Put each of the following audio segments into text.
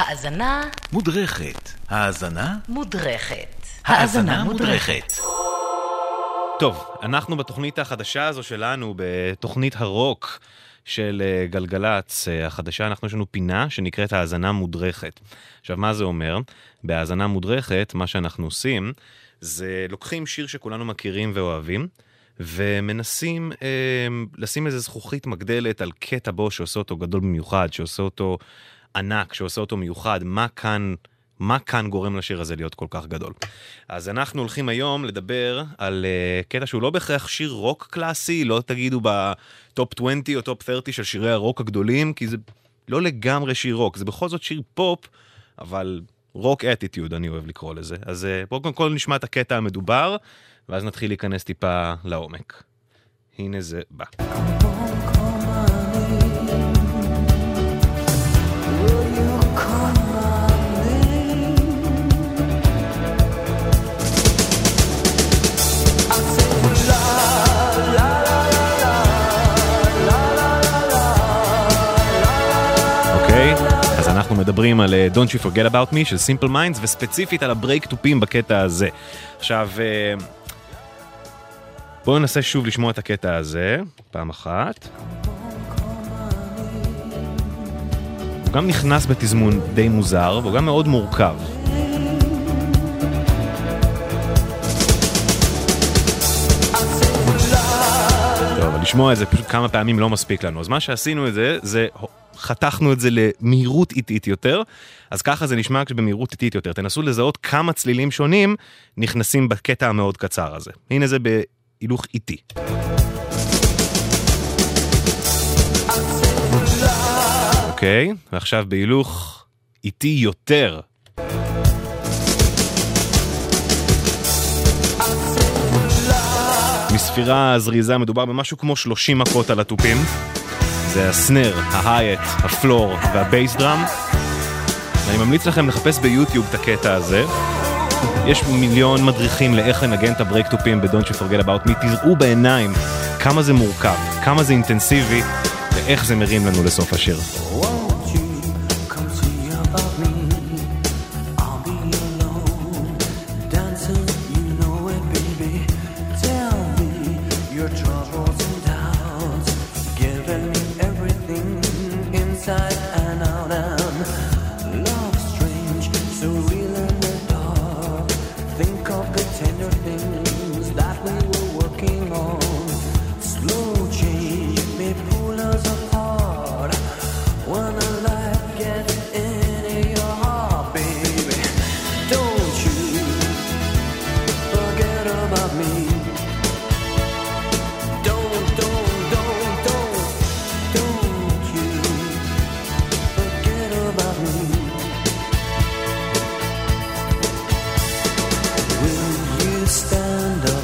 האזנה מודרכת. האזנה? מודרכת. האזנה מודרכת. טוב, אנחנו בתוכנית החדשה הזו שלנו, בתוכנית הרוק של אה, גלגלצ אה, החדשה, אנחנו יש לנו פינה שנקראת האזנה מודרכת. עכשיו, מה זה אומר? בהאזנה מודרכת, מה שאנחנו עושים, זה לוקחים שיר שכולנו מכירים ואוהבים, ומנסים אה, לשים איזה זכוכית מגדלת על קטע בו שעושה אותו גדול במיוחד, שעושה אותו ענק, שעושה אותו מיוחד, מה כאן, מה כאן גורם לשיר הזה להיות כל כך גדול. אז אנחנו הולכים היום לדבר על uh, קטע שהוא לא בהכרח שיר רוק קלאסי, לא תגידו ב top 20 או top 30 של שירי הרוק הגדולים, כי זה לא לגמרי שיר רוק, זה בכל זאת שיר פופ, אבל rock attitude אני אוהב לקרוא לזה. אז uh, בואו קודם כל נשמע את הקטע המדובר, ואז נתחיל להיכנס טיפה לעומק. הנה זה בא. אנחנו מדברים על אה, Don't You Forget About Me של Simple Minds, וספציפית על הברייק טופים בקטע הזה. עכשיו, אה, בואו ננסה שוב לשמוע את הקטע הזה, פעם אחת. הוא גם נכנס בתזמון די מוזר, והוא גם מאוד מורכב. לשמוע את זה פשוט כמה פעמים לא מספיק לנו. אז מה שעשינו את זה, זה חתכנו את זה למהירות איטית יותר, אז ככה זה נשמע כשבמהירות איטית יותר. תנסו לזהות כמה צלילים שונים נכנסים בקטע המאוד קצר הזה. הנה זה בהילוך איטי. אוקיי, ועכשיו בהילוך איטי יותר. מספירה זריזה מדובר במשהו כמו 30 מכות על התופים. זה הסנר, ההייט, הפלור והבייס דראם. אני ממליץ לכם לחפש ביוטיוב את הקטע הזה. יש מיליון מדריכים לאיך לנגן את ה break תופים ב-Don't you forget about me. תראו בעיניים כמה זה מורכב, כמה זה אינטנסיבי, ואיך זה מרים לנו לסוף השיר. Won't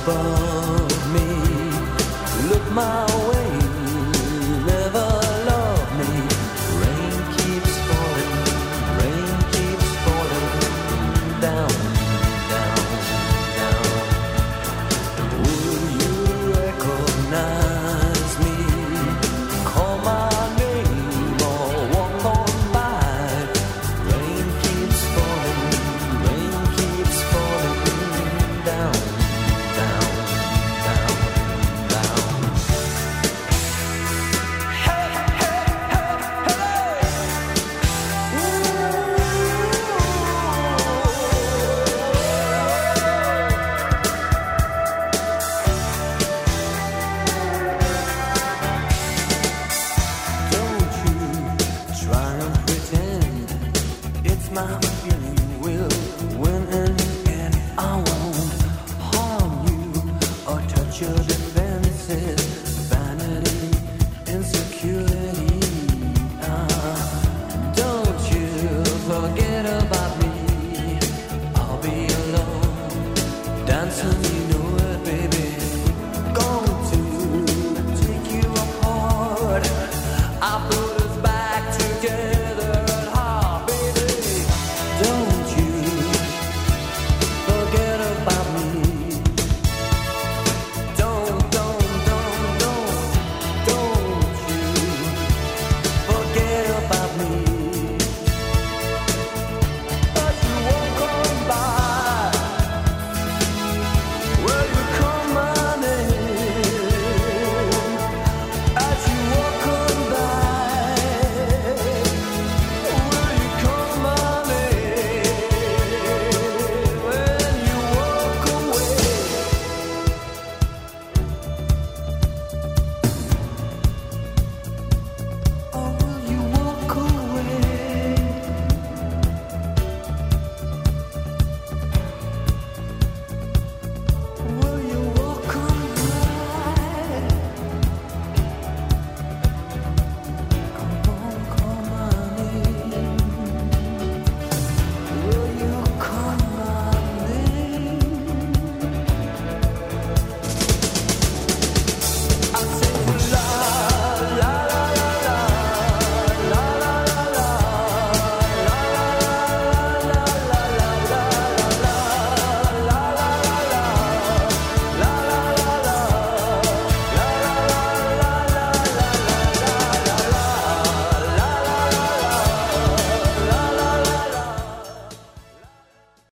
above me? Look my children.